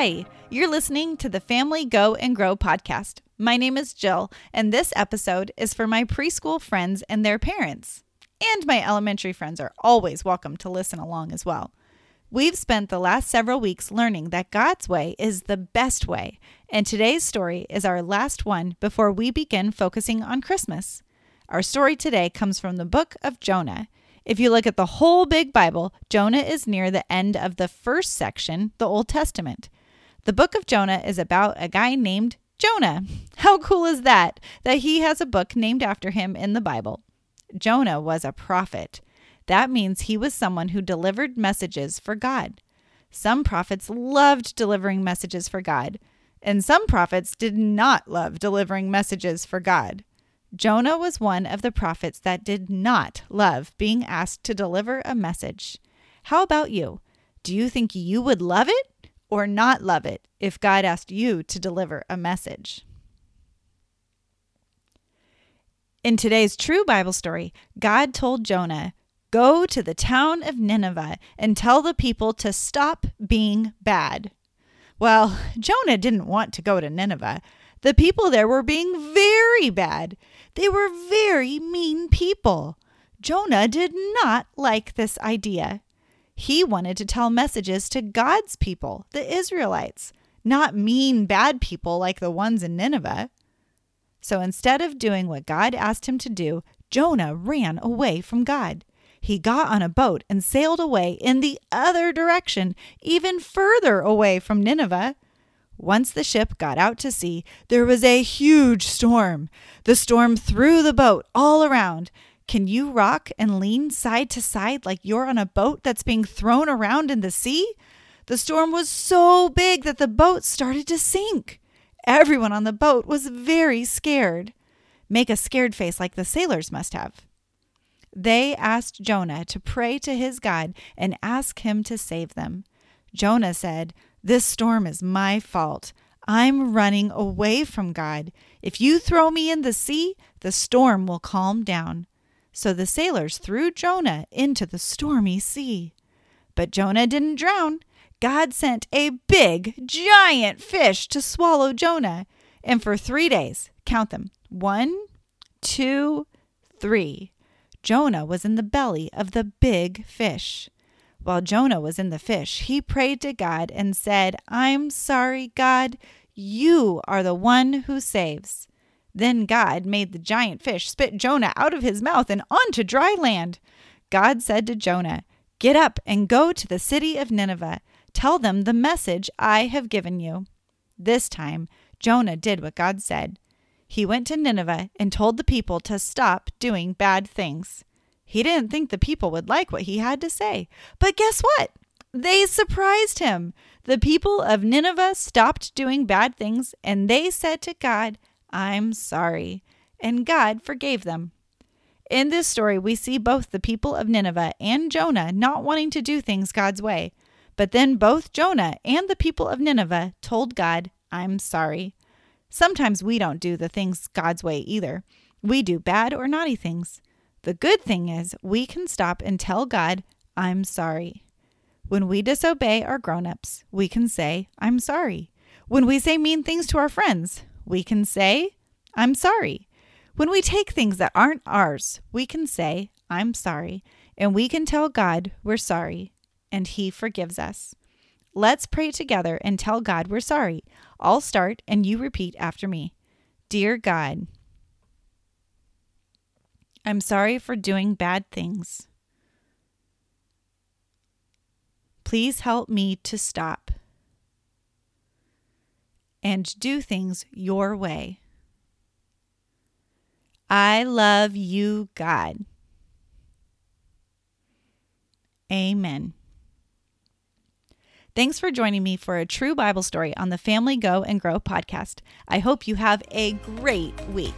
Hi, you're listening to the Family Go and Grow podcast. My name is Jill, and this episode is for my preschool friends and their parents. And my elementary friends are always welcome to listen along as well. We've spent the last several weeks learning that God's way is the best way, and today's story is our last one before we begin focusing on Christmas. Our story today comes from the book of Jonah. If you look at the whole big Bible, Jonah is near the end of the first section, the Old Testament. The book of Jonah is about a guy named Jonah. How cool is that? That he has a book named after him in the Bible. Jonah was a prophet. That means he was someone who delivered messages for God. Some prophets loved delivering messages for God, and some prophets did not love delivering messages for God. Jonah was one of the prophets that did not love being asked to deliver a message. How about you? Do you think you would love it or not love it if God asked you to deliver a message? In today's true Bible story, God told Jonah, Go to the town of Nineveh and tell the people to stop being bad. Well, Jonah didn't want to go to Nineveh. The people there were being very bad. They were very mean people. Jonah did not like this idea. He wanted to tell messages to God's people, the Israelites, not mean, bad people like the ones in Nineveh. So instead of doing what God asked him to do, Jonah ran away from God. He got on a boat and sailed away in the other direction, even further away from Nineveh. Once the ship got out to sea, there was a huge storm. The storm threw the boat all around. Can you rock and lean side to side like you're on a boat that's being thrown around in the sea? The storm was so big that the boat started to sink. Everyone on the boat was very scared. Make a scared face like the sailors must have. They asked Jonah to pray to his God and ask him to save them. Jonah said, This storm is my fault. I'm running away from God. If you throw me in the sea, the storm will calm down. So the sailors threw Jonah into the stormy sea. But Jonah didn't drown. God sent a big, giant fish to swallow Jonah. And for three days, count them one, two, three. Jonah was in the belly of the big fish. While Jonah was in the fish, he prayed to God and said, I'm sorry, God. You are the one who saves. Then God made the giant fish spit Jonah out of his mouth and onto dry land. God said to Jonah, Get up and go to the city of Nineveh. Tell them the message I have given you. This time, Jonah did what God said. He went to Nineveh and told the people to stop doing bad things. He didn't think the people would like what he had to say. But guess what? They surprised him. The people of Nineveh stopped doing bad things and they said to God, I'm sorry. And God forgave them. In this story, we see both the people of Nineveh and Jonah not wanting to do things God's way. But then both Jonah and the people of Nineveh told God, I'm sorry. Sometimes we don't do the things God's way either. We do bad or naughty things. The good thing is we can stop and tell God, I'm sorry. When we disobey our grown ups, we can say, I'm sorry. When we say mean things to our friends, we can say, I'm sorry. When we take things that aren't ours, we can say, I'm sorry. And we can tell God we're sorry, and He forgives us. Let's pray together and tell God we're sorry. I'll start and you repeat after me. Dear God, I'm sorry for doing bad things. Please help me to stop and do things your way. I love you, God. Amen. Thanks for joining me for a true Bible story on the Family Go and Grow podcast. I hope you have a great week.